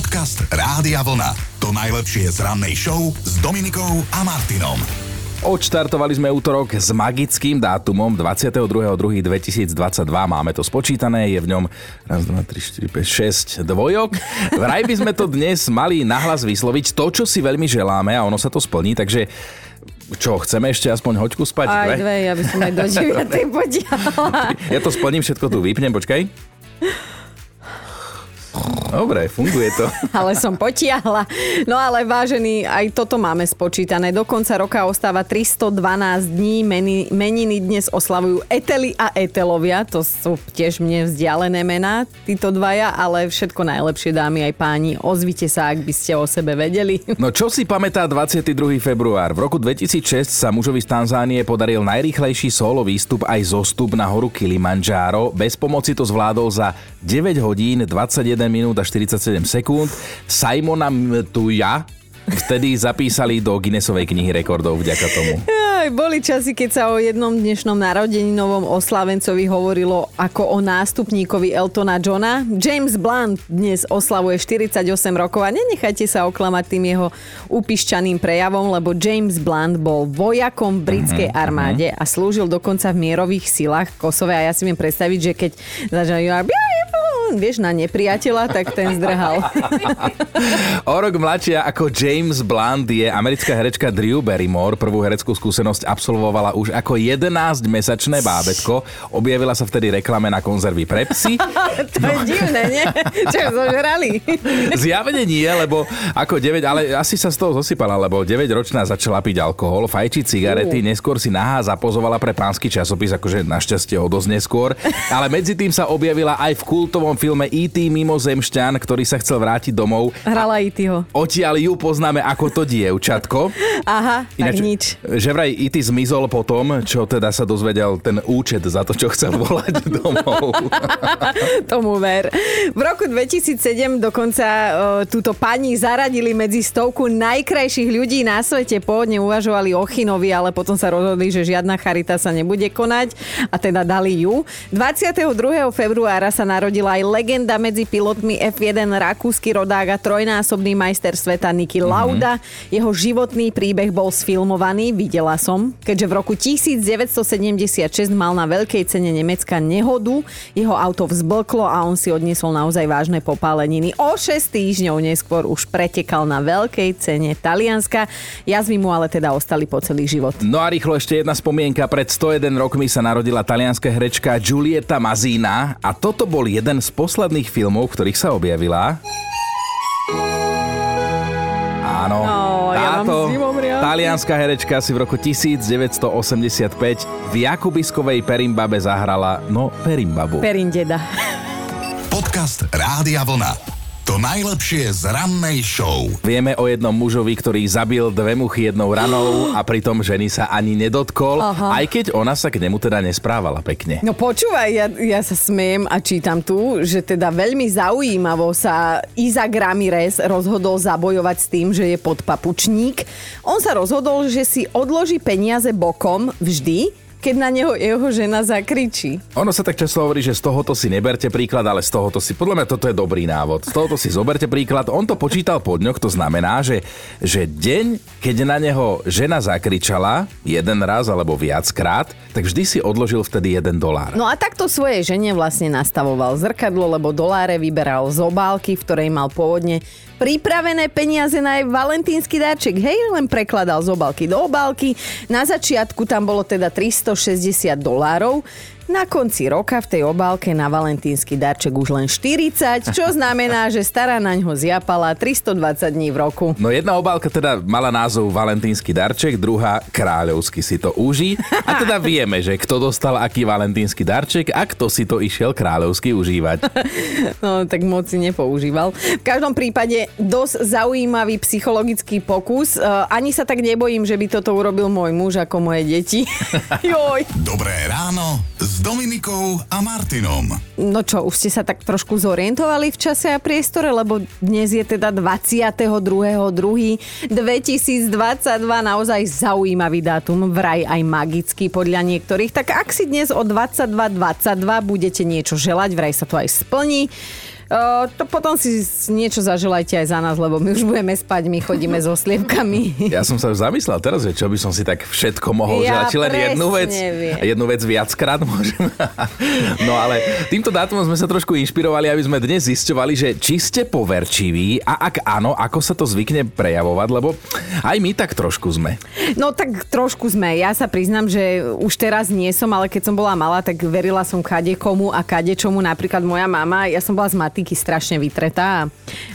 Podcast Rádia Vlna. To najlepšie z rannej show s Dominikou a Martinom. Odštartovali sme útorok s magickým dátumom 22.2.2022. Máme to spočítané, je v ňom 1, 2, 3, 4, 5, 6 dvojok. Vraj by sme to dnes mali nahlas vysloviť to, čo si veľmi želáme a ono sa to splní, takže čo, chceme ešte aspoň hoďku spať? Aj dve, ja by som aj do 9. podiala. Ja to splním, všetko tu vypnem, počkaj. Dobre, funguje to. ale som potiahla. No ale vážený, aj toto máme spočítané. Do konca roka ostáva 312 dní. Meni, meniny dnes oslavujú Eteli a Etelovia. To sú tiež mne vzdialené mená, títo dvaja, ale všetko najlepšie dámy aj páni. Ozvite sa, ak by ste o sebe vedeli. No čo si pamätá 22. február? V roku 2006 sa mužovi z Tanzánie podaril najrýchlejší solo výstup aj zostup na horu Kilimanjaro. Bez pomoci to zvládol za 9 hodín, 21 minút a 47 sekúnd. Simona Mtuja vtedy zapísali do Guinnessovej knihy rekordov vďaka tomu. Aj, boli časy, keď sa o jednom dnešnom narodeninovom oslavencovi hovorilo ako o nástupníkovi Eltona Johna. James Blunt dnes oslavuje 48 rokov a nenechajte sa oklamať tým jeho upišťaným prejavom, lebo James Blunt bol vojakom v britskej mm-hmm. armáde a slúžil dokonca v mierových silách Kosove a ja si viem predstaviť, že keď začali vieš, na nepriateľa, tak ten zdrhal. o rok mladšia ako James Blunt je americká herečka Drew Barrymore. Prvú hereckú skúsenosť absolvovala už ako 11-mesačné bábetko. Objavila sa vtedy reklame na konzervy pre psy. to no. je divné, nie? Čo zožrali? Zjavne nie, lebo ako 9, ale asi sa z toho zosypala, lebo 9-ročná začala piť alkohol, fajčiť cigarety, uh. neskôr si nahá zapozovala pre pánsky časopis, akože našťastie o dosť neskôr, ale medzi tým sa objavila aj v kultovom filme E.T. mimozemšťan, ktorý sa chcel vrátiť domov. Hrala E.T.ho. Odtiaľ ju poznáme ako to dievčatko. Aha, Ináč, tak nič. Že vraj E.T. zmizol potom, čo teda sa dozvedel ten účet za to, čo chcel volať domov. Tomu ver. V roku 2007 dokonca uh, túto pani zaradili medzi stovku najkrajších ľudí na svete. Pôvodne uvažovali o Chinovi, ale potom sa rozhodli, že žiadna charita sa nebude konať a teda dali ju. 22. februára sa narodila aj legenda medzi pilotmi F1 rakúsky rodák a trojnásobný majster sveta Niki mhm. Lauda. Mm-hmm. Jeho životný príbeh bol sfilmovaný, videla som, keďže v roku 1976 mal na veľkej cene Nemecka nehodu, jeho auto vzblklo a on si odniesol naozaj vážne popáleniny. O 6 týždňov neskôr už pretekal na veľkej cene Talianska. Jazvy mu ale teda ostali po celý život. No a rýchlo ešte jedna spomienka. Pred 101 rokmi sa narodila talianská herečka Giulietta Mazina a toto bol jeden z posledných filmov, v ktorých sa objavila. Áno, no, táto ja talianská herečka si v roku 1985 v Jakubiskovej Perimbabe zahrala, no Perimbabu. Perindeda. Podcast Rádia Vlna. Najlepšie z rannej show. Vieme o jednom mužovi, ktorý zabil dve muchy jednou ranou a pritom ženy sa ani nedotkol, Aha. aj keď ona sa k nemu teda nesprávala pekne. No počúvaj, ja, ja sa smiem a čítam tu, že teda veľmi zaujímavo sa Isaac Ramirez rozhodol zabojovať s tým, že je podpapučník. On sa rozhodol, že si odloží peniaze bokom vždy, keď na neho jeho žena zakričí. Ono sa tak často hovorí, že z tohoto si neberte príklad, ale z tohoto si, podľa mňa toto je dobrý návod. Z tohoto si zoberte príklad. On to počítal po dňoch, to znamená, že, že deň, keď na neho žena zakričala, jeden raz alebo viackrát, tak vždy si odložil vtedy jeden dolár. No a takto svojej žene vlastne nastavoval zrkadlo, lebo doláre vyberal z obálky, v ktorej mal pôvodne pripravené peniaze na jej valentínsky dáček. Hej, len prekladal z obálky do obálky. Na začiatku tam bolo teda 360 dolárov. Na konci roka v tej obálke na valentínsky darček už len 40, čo znamená, že stará na ňo zjapala 320 dní v roku. No jedna obálka teda mala názov valentínsky darček, druhá kráľovsky si to uží. A teda vieme, že kto dostal aký valentínsky darček a kto si to išiel kráľovsky užívať. No tak moc si nepoužíval. V každom prípade dosť zaujímavý psychologický pokus. Uh, ani sa tak nebojím, že by toto urobil môj muž ako moje deti. Joj. Dobré ráno z Dominikou a Martinom. No čo, už ste sa tak trošku zorientovali v čase a priestore, lebo dnes je teda 22.2.2022, naozaj zaujímavý dátum, vraj aj magický podľa niektorých. Tak ak si dnes o 22.22 budete niečo želať, vraj sa to aj splní. To potom si niečo zaželajte aj za nás, lebo my už budeme spať, my chodíme so slievkami. Ja som sa už zamyslel teraz, že čo by som si tak všetko mohol Ja želať, či len jednu vec, viem. jednu vec viackrát môžem. No ale týmto dátumom sme sa trošku inšpirovali, aby sme dnes zisťovali, že či ste poverčiví a ak áno, ako sa to zvykne prejavovať, lebo aj my tak trošku sme. No tak trošku sme. Ja sa priznám, že už teraz nie som, ale keď som bola malá, tak verila som kade komu a kade čomu. Napríklad moja mama, ja som bola z matiky strašne vytretá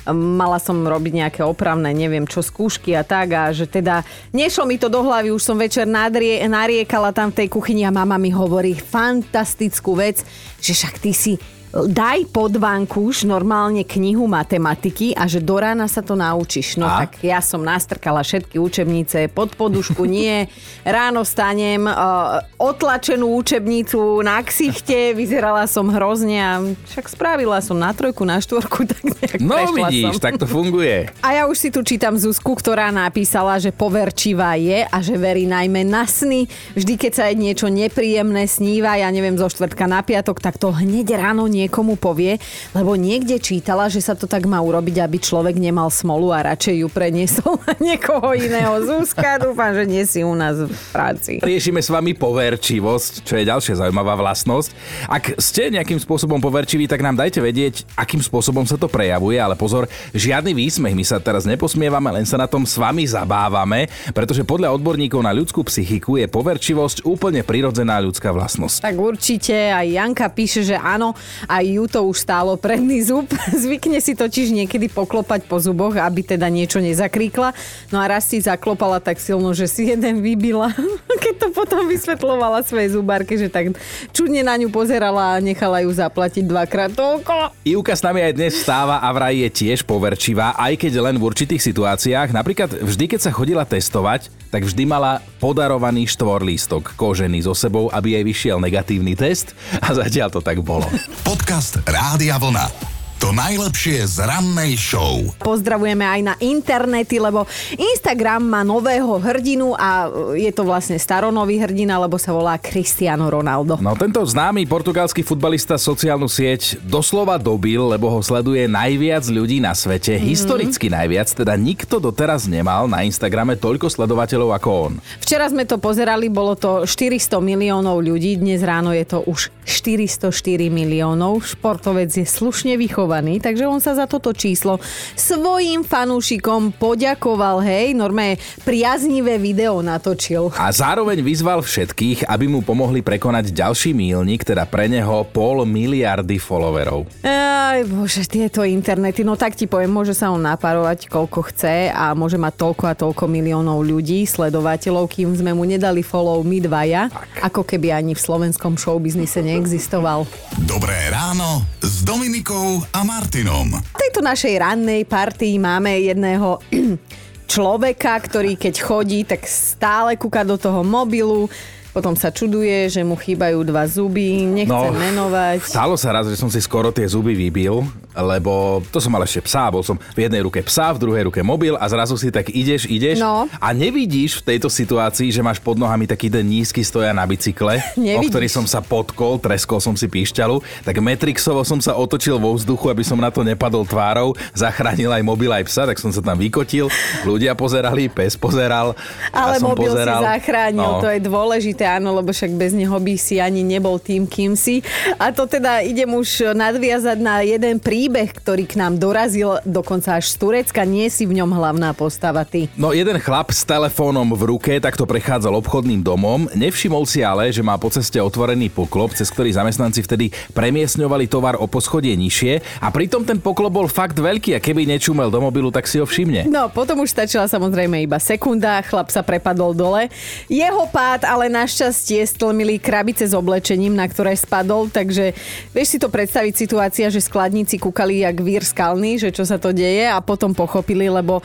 mala som robiť nejaké opravné, neviem čo, skúšky a tak a že teda nešlo mi to do hlavy, už som večer nadrie, nariekala tam v tej kuchyni a mama mi hovorí fantastickú vec, že však ty si daj pod vankúš normálne knihu matematiky a že do rána sa to naučíš. No A? tak ja som nastrkala všetky učebnice pod podušku, nie. Ráno stanem, uh, otlačenú učebnicu na ksichte, vyzerala som hrozne a však spravila som na trojku, na štvorku, tak nejak No vidíš, som. tak to funguje. A ja už si tu čítam Zuzku, ktorá napísala, že poverčivá je a že verí najmä na sny. Vždy, keď sa jej niečo nepríjemné sníva, ja neviem, zo štvrtka na piatok, tak to hneď ráno niekomu povie, lebo niekde čítala, že sa to tak má urobiť, aby človek nemal smolu a radšej ju preniesol na niekoho iného. Zuzka, dúfam, že nie si u nás v práci. Riešime s vami poverčivosť, čo je ďalšia zaujímavá vlastnosť. Ak ste nejakým spôsobom poverčiví, tak nám dajte vedieť, akým spôsobom sa to prejavuje, ale pozor, žiadny výsmech, my sa teraz neposmievame, len sa na tom s vami zabávame, pretože podľa odborníkov na ľudskú psychiku je poverčivosť úplne prirodzená ľudská vlastnosť. Tak určite aj Janka píše, že áno, aj ju to už stálo predný zub. Zvykne si totiž niekedy poklopať po zuboch, aby teda niečo nezakríkla. No a raz si zaklopala tak silno, že si jeden vybila. Keď to potom vysvetlovala svojej zubárke, že tak čudne na ňu pozerala a nechala ju zaplatiť dvakrát toľko. Ivka s nami aj dnes stáva a vraj je tiež poverčivá, aj keď len v určitých situáciách. Napríklad vždy, keď sa chodila testovať, tak vždy mala podarovaný štvorlístok kožený so sebou, aby jej vyšiel negatívny test a zatiaľ to tak bolo. Podcast Rádia Vlna. To najlepšie z rannej show. Pozdravujeme aj na internety, lebo Instagram má nového hrdinu a je to vlastne staronový hrdina, lebo sa volá Cristiano Ronaldo. No tento známy portugalský futbalista sociálnu sieť doslova dobil, lebo ho sleduje najviac ľudí na svete, mm-hmm. historicky najviac, teda nikto doteraz nemal na Instagrame toľko sledovateľov ako on. Včera sme to pozerali, bolo to 400 miliónov ľudí, dnes ráno je to už 404 miliónov. Športovec je slušne vychovaný, takže on sa za toto číslo svojim fanúšikom poďakoval, hej, normálne priaznivé video natočil. A zároveň vyzval všetkých, aby mu pomohli prekonať ďalší mílnik, teda pre neho pol miliardy followerov. Aj bože, tieto internety, no tak ti poviem, môže sa on napárovať koľko chce a môže mať toľko a toľko miliónov ľudí, sledovateľov, kým sme mu nedali follow my dvaja, ako keby ani v slovenskom showbiznise neexistoval. Dobré ráno s Dominikou a Martinom. V tejto našej rannej partii máme jedného človeka, ktorý keď chodí, tak stále kúka do toho mobilu, potom sa čuduje, že mu chýbajú dva zuby, nechce menovať. Stalo sa raz, že som si skoro tie zuby vybil, lebo to som mal ešte psa, bol som v jednej ruke psa, v druhej ruke mobil a zrazu si tak ideš, ideš No. a nevidíš v tejto situácii, že máš pod nohami taký ten nízky stoja na bicykle, o ktorý som sa potkol, treskol som si píšťalu, tak Matrixovo som sa otočil vo vzduchu, aby som na to nepadol tvárou, zachránil aj mobil aj psa, tak som sa tam vykotil, ľudia pozerali, pes pozeral, Ale mobil pozeral. si zachránil, No. to je dôležité, áno, lebo však bez neho by si ani nebol tým, kým si. A to teda idem už nadviazať na jeden príbeh, ktorý k nám dorazil dokonca až z Turecka. Nie si v ňom hlavná postava ty. No jeden chlap s telefónom v ruke takto prechádzal obchodným domom, nevšimol si ale, že má po ceste otvorený poklop, cez ktorý zamestnanci vtedy premiesňovali tovar o poschodie nižšie a pritom ten poklop bol fakt veľký a keby nečumel do mobilu, tak si ho všimne. No, potom už stačila samozrejme iba sekunda, chlap sa prepadol dole. Jeho pád ale našťastie stlmili krabice s oblečením, na ktoré spadol, takže vieš si to predstaviť situácia, že skladníci kúkali jak vír skalný, že čo sa to deje a potom pochopili, lebo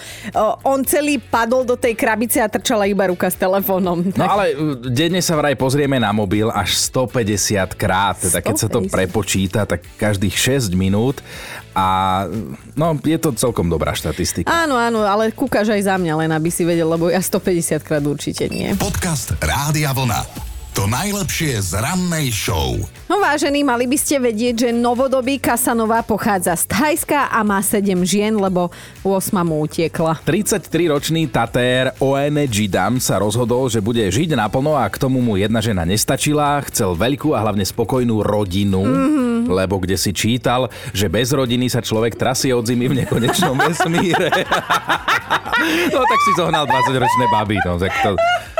on celý padol do tej krabice a trčala iba ruka s telefónom. No ale uh, denne sa vraj pozrieme na mobil až 150 krát, teda keď sa to 150. prepočíta, tak každých 6 minút a no je to celkom dobrá štatistika. Áno, áno, ale kúkaš aj za mňa, len aby si vedel, lebo ja 150 krát určite nie. Podcast Rádia Vlna. To najlepšie z rannej show. No vážení, mali by ste vedieť, že novodobý Kasanova pochádza z Thajska a má 7 žien, lebo 8 mu utiekla. 33-ročný Tatér ON Jidam sa rozhodol, že bude žiť naplno a k tomu mu jedna žena nestačila. Chcel veľkú a hlavne spokojnú rodinu, mm-hmm. lebo kde si čítal, že bez rodiny sa človek trasie od zimy v nekonečnom vesmíre. no tak si zohnal 20-ročné baby, no tak to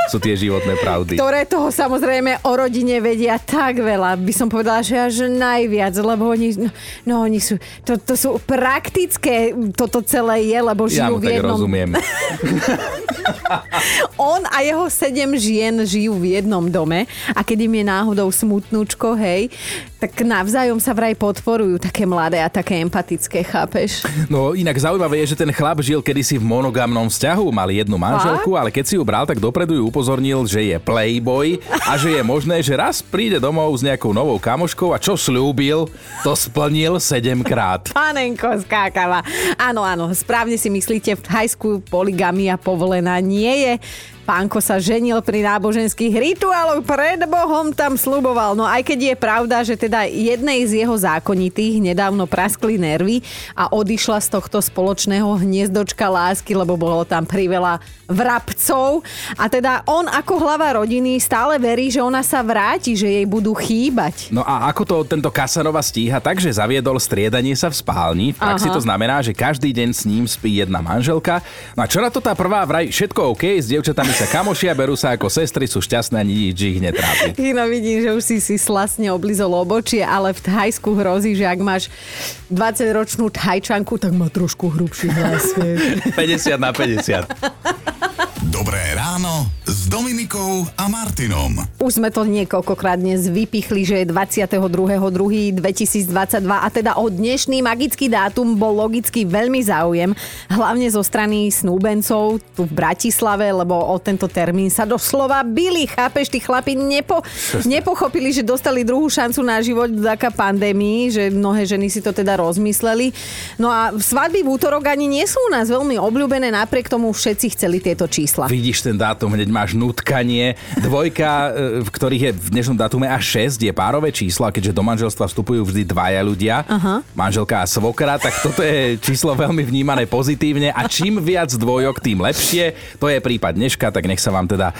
sú tie životné pravdy. Ktoré toho samozrejme o rodine vedia tak veľa. By som povedala, že až najviac, lebo oni, no, no oni sú, to, to sú praktické, toto celé je, lebo žijú ja v jednom... tak rozumiem. On a jeho sedem žien žijú v jednom dome a keď im je náhodou smutnúčko, hej, tak navzájom sa vraj podporujú také mladé a také empatické, chápeš? No inak zaujímavé je, že ten chlap žil kedysi v monogamnom vzťahu, mal jednu manželku, ale keď si ju bral, tak dopredu ju upozornil, že je playboy a že je možné, že raz príde domov s nejakou novou kamoškou a čo slúbil, to splnil sedemkrát. Panenko skákava. Áno, áno, správne si myslíte, v Thajsku poligamia povolená nie je. Pánko sa ženil pri náboženských rituáloch, pred Bohom tam sluboval. No aj keď je pravda, že teda jednej z jeho zákonitých nedávno praskli nervy a odišla z tohto spoločného hniezdočka lásky, lebo bolo tam priveľa vrabcov. A teda on ako hlava rodiny stále verí, že ona sa vráti, že jej budú chýbať. No a ako to tento Kasanova stíha, takže zaviedol striedanie sa v spálni. V praxi Aha. to znamená, že každý deň s ním spí jedna manželka. No a čo na to tá prvá vraj, všetko OK, s dievčatami sa kamošia, berú sa ako sestry, sú šťastné a nič ich netrápi. No vidím, že už si si slasne oblizol obočie, ale v Thajsku hrozí, že ak máš 20-ročnú Thajčanku, tak má trošku hrubší hlas. vieš. 50 na 50. Dobré ráno s Dominikou a Martinom. Už sme to niekoľkokrát dnes vypichli, že je 22.2.2022 a teda o dnešný magický dátum bol logicky veľmi záujem, hlavne zo strany snúbencov tu v Bratislave, lebo o tento termín sa doslova byli, chápeš, tí chlapi nepo, nepochopili, že dostali druhú šancu na život vďaka pandémii, že mnohé ženy si to teda rozmysleli. No a svadby v útorok ani nie sú u nás veľmi obľúbené, napriek tomu všetci chceli tieto čísla. Vidíš ten dátum, hneď máš nutkanie. Dvojka, e, v ktorých je v dnešnom dátume až 6, je párové číslo a keďže do manželstva vstupujú vždy dvaja ľudia, Aha. manželka a svokra, tak toto je číslo veľmi vnímané pozitívne a čím viac dvojok, tým lepšie. To je prípad dneška, tak nech sa vám teda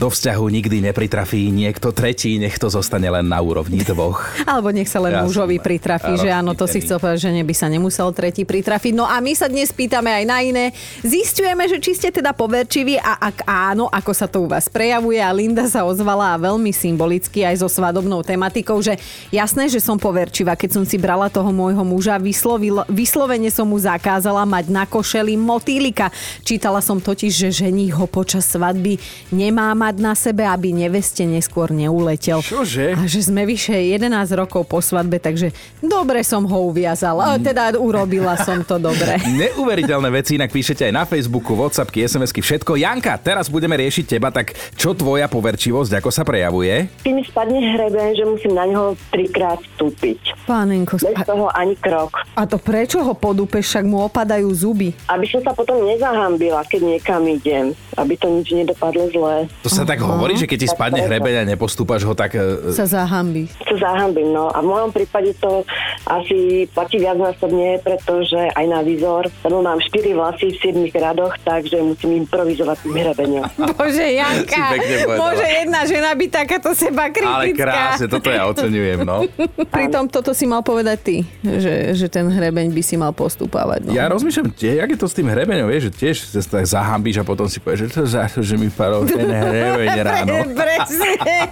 do vzťahu nikdy nepritrafí niekto tretí, nech to zostane len na úrovni dvoch. Alebo nech sa len Jasné. mužovi pritrafí, že áno, to si chcel povedať, že neby sa nemusel tretí pritrafiť. No a my sa dnes pýtame aj na iné. Zistujeme, že či ste teda poverčiví a ak áno, ako sa to u vás prejavuje. A Linda sa ozvala veľmi symbolicky aj so svadobnou tematikou, že jasné, že som poverčivá. Keď som si brala toho môjho muža, vyslovil, vyslovene som mu zakázala mať na košeli motýlika. Čítala som totiž, že ženích ho počas svadby nemá mať na sebe, aby neveste neskôr neuletel. Čože? A že sme vyše 11 rokov po svadbe, takže dobre som ho uviazala. Mm. Teda urobila som to dobre. Neuveriteľné veci, inak píšete aj na Facebooku, Whatsappky, SMS-ky, všetko. Janka, teraz budeme riešiť teba, tak čo tvoja poverčivosť, ako sa prejavuje? Keď mi spadne hreben, že musím na neho trikrát vstúpiť. Pánenko, Bez toho ani krok. A to prečo ho podúpeš, však mu opadajú zuby? Aby som sa potom nezahambila, keď niekam idem. Aby to nič nedopadlo zle. To sa tak hovorí, že keď ti Tak spadne hrebeň a nepostúpaš ho, tak... e, Sa zahambí. Sa zahambím, no. A v mojom prípade to asi platí viacnásobne, pretože aj na výzor, lebo mám 4 vlasy v 7 radoch, takže musím improvizovať tým hrebeňom. Bože, Janka, môže jedna žena byť takáto seba Ale kritická. krásne, toto ja oceňujem, no. Pritom toto si mal povedať ty, že, že ten hrebeň by si mal postúpavať. No. Ja rozmýšľam, tie, jak je to s tým hrebeňom, vieš, že tiež sa tak zahambíš a potom si povieš, že to za to, že mi padol ten hrebeň ráno.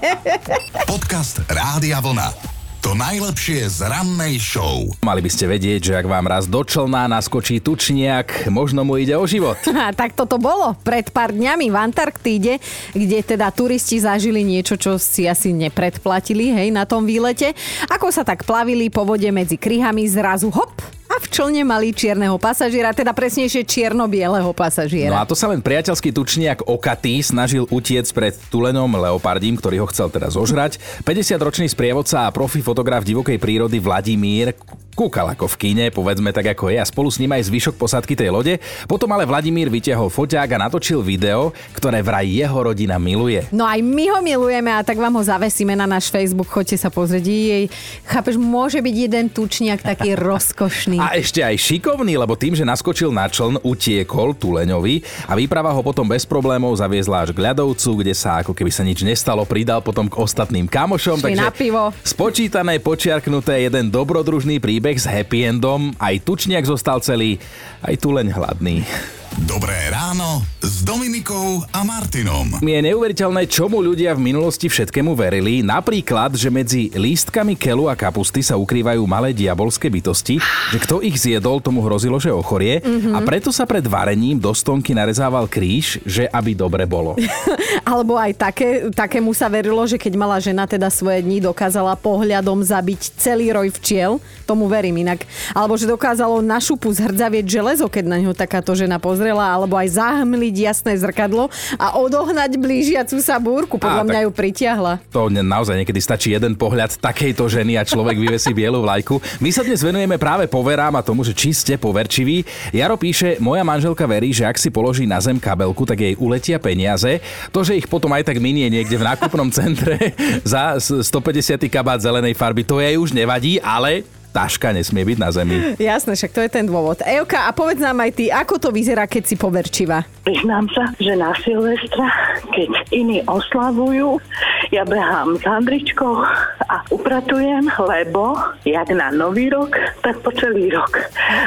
Podcast Rádia Vlna. To najlepšie z rannej show. Mali by ste vedieť, že ak vám raz do člna naskočí tučniak, možno mu ide o život. A tak toto bolo pred pár dňami v Antarktíde, kde teda turisti zažili niečo, čo si asi nepredplatili, hej, na tom výlete. Ako sa tak plavili po vode medzi kryhami, zrazu hop, a v člne mali čierneho pasažiera, teda presnejšie čierno-bieleho No pasažiera. a to sa len priateľský tučniak Okatý snažil utiec pred tulenom leopardím, ktorý ho chcel teda zožrať. 50-ročný sprievodca a profi fotograf divokej prírody Vladimír Kúkal ako v kíne, povedzme tak ako je a spolu s ním aj zvyšok posádky tej lode. Potom ale Vladimír vyťahol foťák a natočil video, ktoré vraj jeho rodina miluje. No aj my ho milujeme a tak vám ho zavesíme na náš Facebook, choďte sa pozrieť. Jej, chápeš, môže byť jeden tučniak taký rozkošný. A ešte aj šikovný, lebo tým, že naskočil na čln, utiekol Tuleňovi a výprava ho potom bez problémov zaviezla až k ľadovcu, kde sa ako keby sa nič nestalo, pridal potom k ostatným kamošom. Šli na pivo. Spočítané, počiarknuté, jeden dobrodružný príbeh s happy endom, aj tučniak zostal celý, aj tuleň hladný. Dobré ráno s Dominikou a Martinom. Je neuveriteľné, čomu ľudia v minulosti všetkému verili. Napríklad, že medzi lístkami kelu a kapusty sa ukrývajú malé diabolské bytosti, že kto ich zjedol, tomu hrozilo, že ochorie. Mm-hmm. A preto sa pred varením do stonky narezával kríž, že aby dobre bolo. Alebo aj také, takému sa verilo, že keď mala žena teda svoje dni, dokázala pohľadom zabiť celý roj včiel. Tomu verím inak. Alebo že dokázalo na šupu zhrdzavieť železo, keď na ňo takáto žena pozrie pozrela, alebo aj zahmliť jasné zrkadlo a odohnať blížiacu sa búrku. Podľa a, mňa ju pritiahla. To naozaj niekedy stačí jeden pohľad takejto ženy a človek vyvesí bielu vlajku. My sa dnes venujeme práve poverám a tomu, že či ste poverčiví. Jaro píše, moja manželka verí, že ak si položí na zem kabelku, tak jej uletia peniaze. To, že ich potom aj tak minie niekde v nákupnom centre za 150 kabát zelenej farby, to jej už nevadí, ale taška nesmie byť na zemi. Jasné, však to je ten dôvod. Euka, a povedz nám aj ty, ako to vyzerá, keď si poverčivá? Priznám sa, že na Silvestra, keď iní oslavujú, ja behám s Andričkou a upratujem, lebo jak na nový rok, tak po celý rok.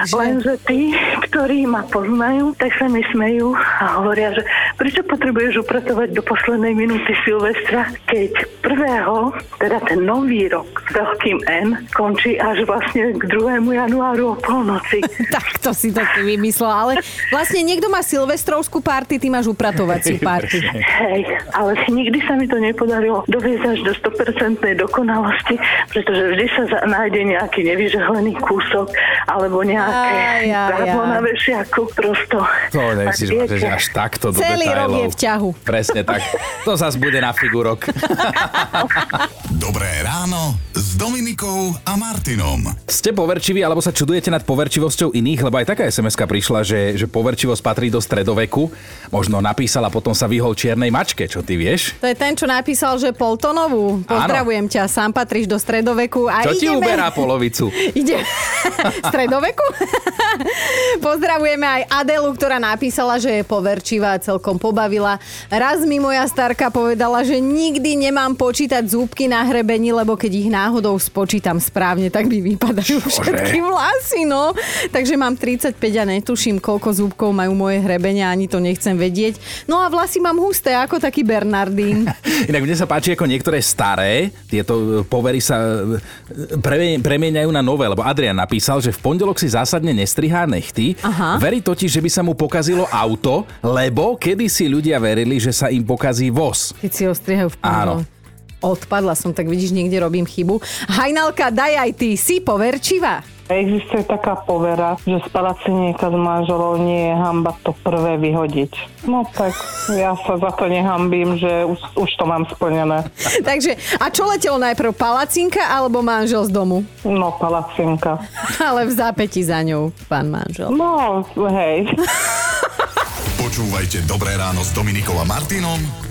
Že... Lenže tí, ktorí ma poznajú, tak sa mi smejú a hovoria, že prečo potrebuješ upratovať do poslednej minúty Silvestra, keď prvého, teda ten nový rok s veľkým N, končí až vlastne k 2. januáru o polnoci. tak to si to ty vymyslel, ale vlastne niekto má silvestrovskú party, ty máš upratovaciu party. Hej, ale nikdy sa mi to nepodarilo doviezť až do 100% dokonalosti, pretože vždy sa nájde nejaký nevyžehlený kúsok alebo nejaké záblo na vešiaku prosto. To nemyslíš, že až takto do Celý rok je v ťahu. Presne tak. To zase bude na figurok. Dobré ráno s Dominikou a Martinom. Ste poverčiví alebo sa čudujete nad poverčivosťou iných, lebo aj taká sms prišla, že, že poverčivosť patrí do stredoveku. Možno napísala, potom sa vyhol čiernej mačke, čo ty vieš? To je ten, čo napísal, že Poltonovú. Pozdravujem Áno. ťa, sám patríš do stredoveku. A čo ideme... ti uberá polovicu? Ide. stredoveku? Pozdravujeme aj Adelu, ktorá napísala, že je poverčivá a celkom pobavila. Raz mi moja starka povedala, že nikdy nemám počítať zúbky na hrebení, lebo keď ich náhodou spočítam správne, tak mi vypadajú Čože? všetky vlasy, no. Takže mám 35 a netuším, koľko zúbkov majú moje hrebenia, ani to nechcem vedieť. No a vlasy mám husté, ako taký Bernardín. Inak mne sa páči, ako niektoré staré, tieto povery sa e, premieňajú na nové, lebo Adrian napísal, že v pondelok si zásadne nestrihá nechty. Aha. Verí totiž, že by sa mu pokazilo auto, lebo kedysi ľudia verili, že sa im pokazí voz. Keď si ho strihajú v pondelok. Áno. Odpadla som, tak vidíš, niekde robím chybu. Hajnalka, daj aj ty, si poverčivá. Existuje taká povera, že z palacinieka s manželov nie je hamba to prvé vyhodiť. No tak ja sa za to nehambím, že už, už to mám splnené. Takže, a čo letelo najprv, palacinka alebo manžel z domu? No, palacinka. Ale v zápäti za ňou, pán manžel. No, hej. Počúvajte Dobré ráno s Dominikom a Martinom